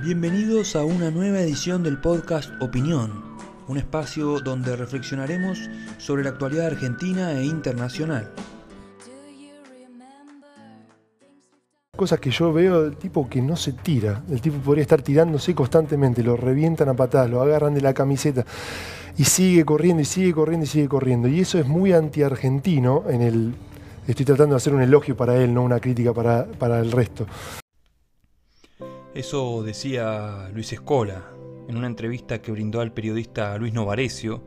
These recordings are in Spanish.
Bienvenidos a una nueva edición del podcast Opinión, un espacio donde reflexionaremos sobre la actualidad argentina e internacional. Cosas que yo veo del tipo que no se tira, el tipo podría estar tirándose constantemente, lo revientan a patadas, lo agarran de la camiseta y sigue corriendo y sigue corriendo y sigue corriendo. Y eso es muy anti-argentino en el... Estoy tratando de hacer un elogio para él, no una crítica para, para el resto. Eso decía Luis Escola en una entrevista que brindó al periodista Luis Novarecio,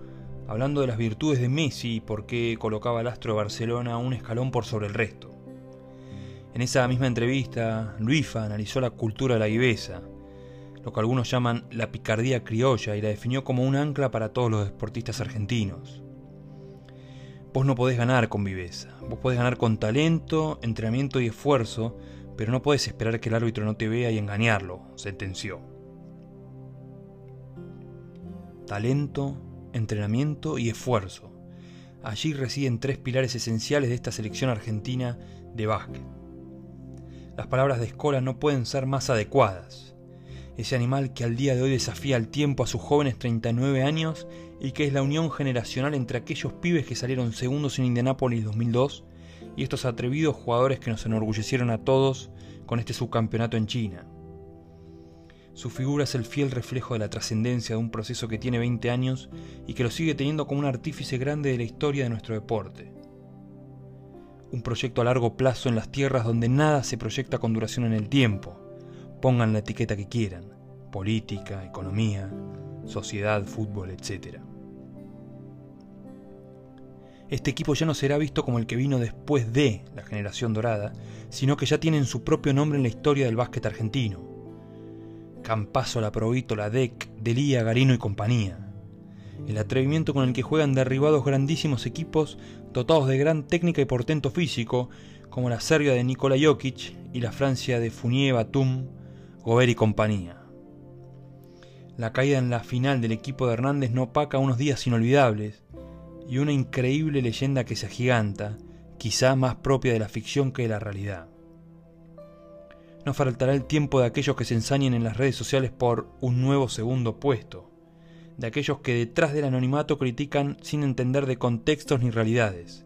hablando de las virtudes de Messi y por qué colocaba al astro de Barcelona un escalón por sobre el resto. En esa misma entrevista, Luifa analizó la cultura de la viveza, lo que algunos llaman la picardía criolla, y la definió como un ancla para todos los deportistas argentinos. Vos no podés ganar con viveza, vos podés ganar con talento, entrenamiento y esfuerzo, pero no puedes esperar que el árbitro no te vea y engañarlo, sentenció. Talento, entrenamiento y esfuerzo. Allí residen tres pilares esenciales de esta selección argentina de básquet. Las palabras de Escola no pueden ser más adecuadas. Ese animal que al día de hoy desafía al tiempo a sus jóvenes 39 años y que es la unión generacional entre aquellos pibes que salieron segundos en Indianápolis 2002 y estos atrevidos jugadores que nos enorgullecieron a todos con este subcampeonato en China. Su figura es el fiel reflejo de la trascendencia de un proceso que tiene 20 años y que lo sigue teniendo como un artífice grande de la historia de nuestro deporte. Un proyecto a largo plazo en las tierras donde nada se proyecta con duración en el tiempo. Pongan la etiqueta que quieran, política, economía, sociedad, fútbol, etc este equipo ya no será visto como el que vino después de la generación dorada, sino que ya tienen su propio nombre en la historia del básquet argentino. Campazo, La Provito, La DEC, Delía, Garino y compañía. El atrevimiento con el que juegan derribados grandísimos equipos dotados de gran técnica y portento físico, como la Serbia de Nikola Jokic y la Francia de Fournier, Batum, Gobert y compañía. La caída en la final del equipo de Hernández no opaca unos días inolvidables, y una increíble leyenda que se agiganta, quizá más propia de la ficción que de la realidad. No faltará el tiempo de aquellos que se ensañen en las redes sociales por un nuevo segundo puesto, de aquellos que detrás del anonimato critican sin entender de contextos ni realidades.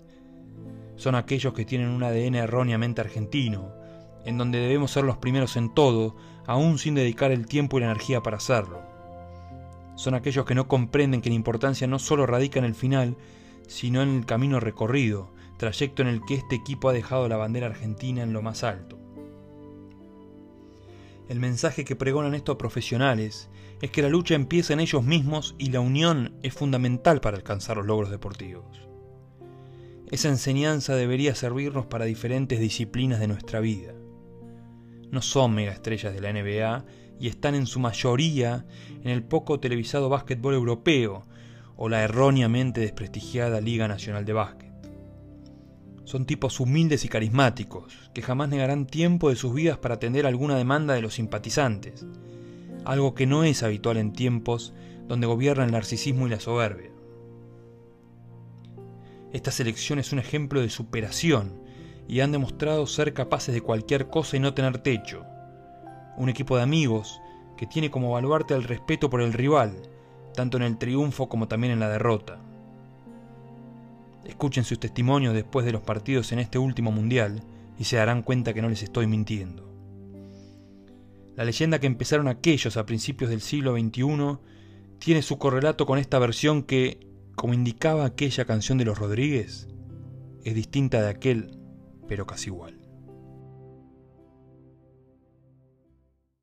Son aquellos que tienen un ADN erróneamente argentino, en donde debemos ser los primeros en todo, aún sin dedicar el tiempo y la energía para hacerlo son aquellos que no comprenden que la importancia no solo radica en el final, sino en el camino recorrido, trayecto en el que este equipo ha dejado la bandera argentina en lo más alto. El mensaje que pregonan estos profesionales es que la lucha empieza en ellos mismos y la unión es fundamental para alcanzar los logros deportivos. Esa enseñanza debería servirnos para diferentes disciplinas de nuestra vida. No son megaestrellas de la NBA y están en su mayoría en el poco televisado básquetbol europeo o la erróneamente desprestigiada Liga Nacional de Básquet. Son tipos humildes y carismáticos, que jamás negarán tiempo de sus vidas para atender alguna demanda de los simpatizantes, algo que no es habitual en tiempos donde gobierna el narcisismo y la soberbia. Esta selección es un ejemplo de superación y han demostrado ser capaces de cualquier cosa y no tener techo, un equipo de amigos que tiene como baluarte el respeto por el rival, tanto en el triunfo como también en la derrota. Escuchen sus testimonios después de los partidos en este último mundial y se darán cuenta que no les estoy mintiendo. La leyenda que empezaron aquellos a principios del siglo XXI tiene su correlato con esta versión que, como indicaba aquella canción de los Rodríguez, es distinta de aquel, pero casi igual.